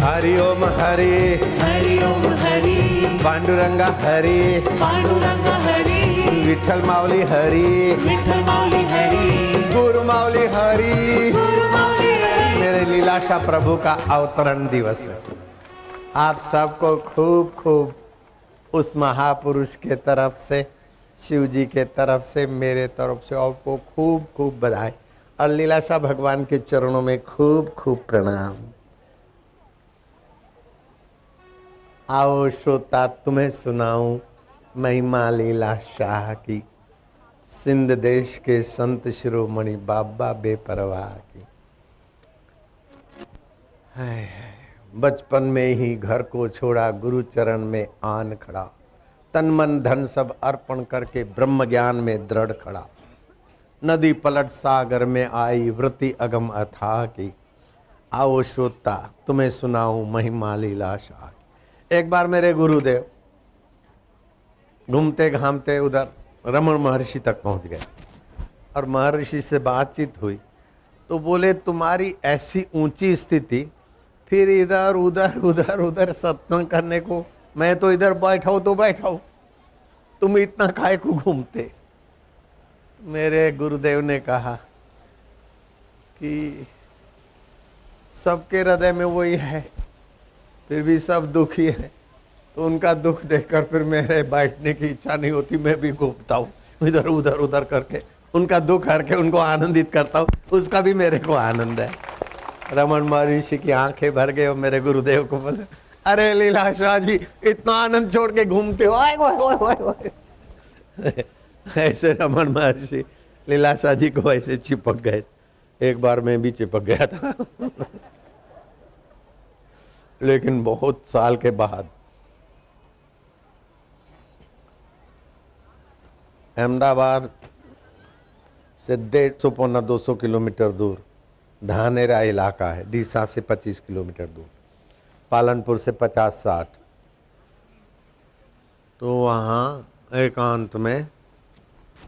हरि ओम हरि। हरि ओम हरि। पांडुरंगा हरि। पांडुरंग हरि। विठल माऊली हरि। विठल माऊली हरि। गुरु माऊली हरि। गुरु माऊली हरि। मेरे लीलाशा प्रभु का अवतरण दिवस है। आप सबको खूब खूब उस महापुरुष के तरफ़ से शिव जी के तरफ़ से मेरे तरफ़ से आपको खूब खूब बधाई। और लीलाशाह भगवान के चरणों में खूब खूब प्रणाम। आओ श्रोता, तुम्हें सुनाऊं महिमा लीला शाह की। सिंध देश के संत शिरोमणि बाबा बेपरवाह की। बचपन में ही घर को छोड़ा गुरु चरण में आन खड़ा। तन मन धन सब अर्पण करके ब्रह्म ज्ञान में दृढ़ खड़ा। नदी पलट सागर में आई वृत्ति अगम अथाह की। आओ श्रोता, तुम्हें सुनाऊं महिमा लीला शाह एक बार मेरे गुरुदेव घूमते घामते उधर रमन महर्षि तक पहुँच गए। और महर्षि से बातचीत हुई। तो बोले, तुम्हारी ऐसी ऊँची स्थिति, फिर इधर, उधर उधर उधर सत्संग करने को, मैं तो इधर बैठा हूँ तो बैठा हूँ तुम इतना काय को घूमते? मेरे गुरुदेव ने कहा कि सबके हृदय में वही है। फिर भी सब दुखी है। तो उनका दुख देखकर फिर मेरे बैठने की इच्छा नहीं होती, मैं भी घूमता हूँ, इधर, उधर उधर करके। उनका दुख हर के उनको आनंदित करता हूँ, उसका भी मेरे को आनंद है। रमन महर्षि की आँखें भर गए और मेरे गुरुदेव को बोले, अरे लीला शाह जी, इतना आनंद छोड़ के घूमते हो, आए। ऐसे रमन महर्षि लीला शाह जी को ऐसे चिपक गए। एक बार मैं भी चिपक गया था। लेकिन बहुत साल के बाद अहमदाबाद से डेढ़ सौ पौना दो सौ किलोमीटर दूर, धानेरा इलाका है डीसा से पच्चीस किलोमीटर दूर, पालनपुर से पचास साठ। तो वहाँ एकांत में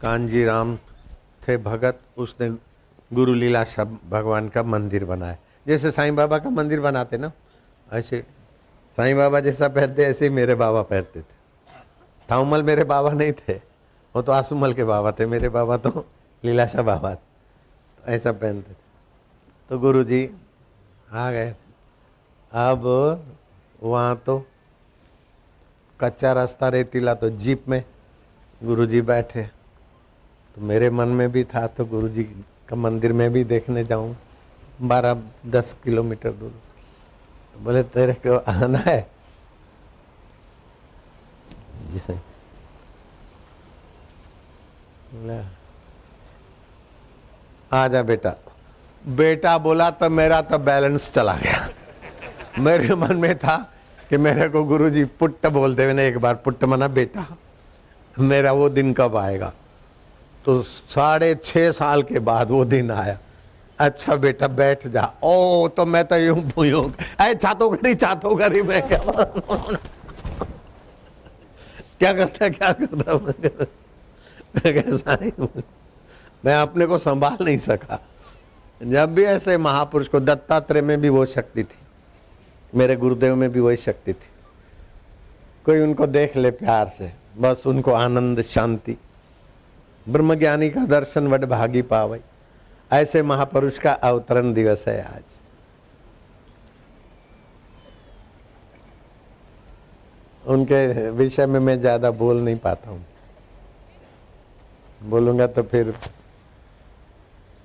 कांजी राम थे भगत, उसने गुरु लीला शब, भगवान का मंदिर बनाया। जैसे साईं बाबा का मंदिर बनाते ना ऐसे, साईं बाबा जैसा पहनते, ऐसे ही मेरे बाबा पहनते थे। थाउमल मेरे बाबा नहीं थे, वो तो आसुमल के बाबा थे, मेरे बाबा तो लीलाशाह बाबा तो ऐसा पहनते थे। तो गुरु जी आ गए अब वहाँ तो कच्चा रास्ता रेतीला तो जीप में गुरु जी बैठे। तो मेरे मन में भी था तो गुरु जी का मंदिर में भी देखने जाऊँ, बारह दस किलोमीटर दूर। बोले तेरे को आना है? जी सही बोला, आ जा बेटा। बेटा बोला तो मेरा तो बैलेंस चला गया। मेरे मन में था कि मेरे को गुरुजी पुट्ट बोलते हुए एक बार पुट्ट मना बेटा मेरा वो दिन कब आएगा? तो साढ़े छः साल के बाद वो दिन आया। अच्छा बेटा, बैठ जा। ओ तो मैं तो यूँ यूँ अरे चातो करी चातो करी मैं। क्या क्या करता क्या करता? मैं कैसा ही हूँ मैं अपने को संभाल नहीं सका। जब भी ऐसे महापुरुष को दत्तात्रेय में भी वो शक्ति थी, मेरे गुरुदेव में भी वही शक्ति थी। कोई उनको देख ले प्यार से, बस उनको आनंद, शांति, ब्रह्मज्ञानी का दर्शन वड भागी पावे ऐसे महापुरुष का अवतरण दिवस है आज। उनके विषय में मैं ज़्यादा बोल नहीं पाता हूँ। बोलूँगा तो फिर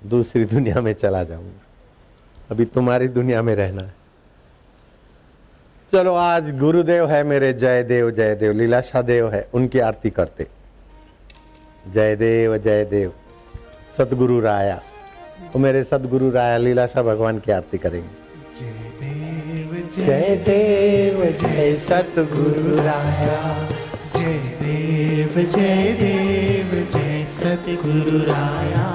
दूसरी दुनिया में चला जाऊँगा। अभी तुम्हारी दुनिया में रहना है। चलो, आज गुरुदेव है मेरे जय देव जय देव लीलाशाह देव है, उनकी आरती करते। जय देव जय देव सतगुरु राया। तो मेरे सतगुरु राया लीलाशाह भगवान की आरती करेंगे। जय देव, जय सतगुरु राया। जय देव जय देव, जय सतगुरु राया।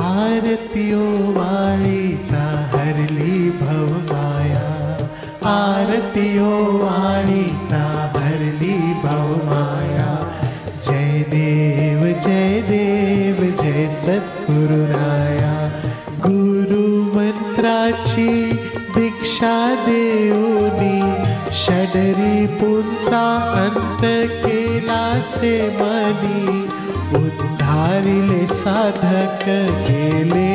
आरतियो वाणी ता हरली भव माया। आरतियो वाणी ता हरली भव माया। जय देव जय देव, जय सतगुरु राया। मंत्राची दीक्षा देऊ षडरी पुंचा अंत केला से मनी, उद्धारिले साधक केले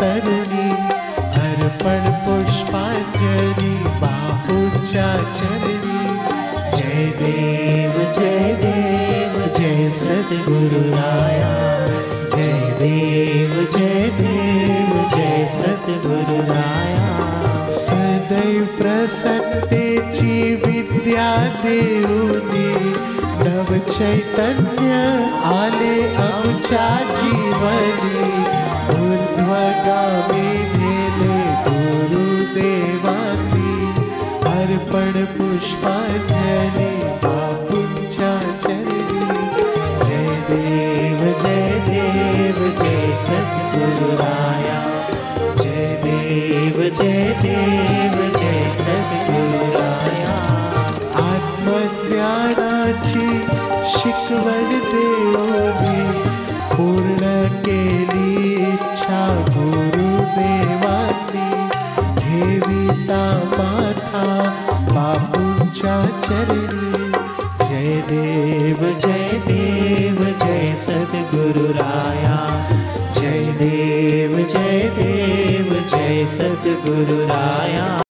तरुणी, अर्पण पुष्पांजली बाहूच्या चरणी. जय देव जय देव, जय सद्गुरु राया जय देव, जय जय सद्गुरु राया सदैव प्रसन्नतेची विद्या देऊनी नव चैतन्य आले आमच्या जीवनी। ऊर्ध्वगामी नेले गुरुदेवानी। अर्पण पुष्पांजली बापूंच्या चरणी जय देव जय देव, जय सद्गुरु राया जय देव जय देव जय सद्गुरु राया आत्मज्ञानाची शिकवण देवोनी पूर्ण केली इच्छा गुरुदेवांनी। ठेविता माथा बापूंच्या चरणी। जय देव जय देव, जय सद्गुरु राया जय देव जय देव। जय सद्गुरु राया।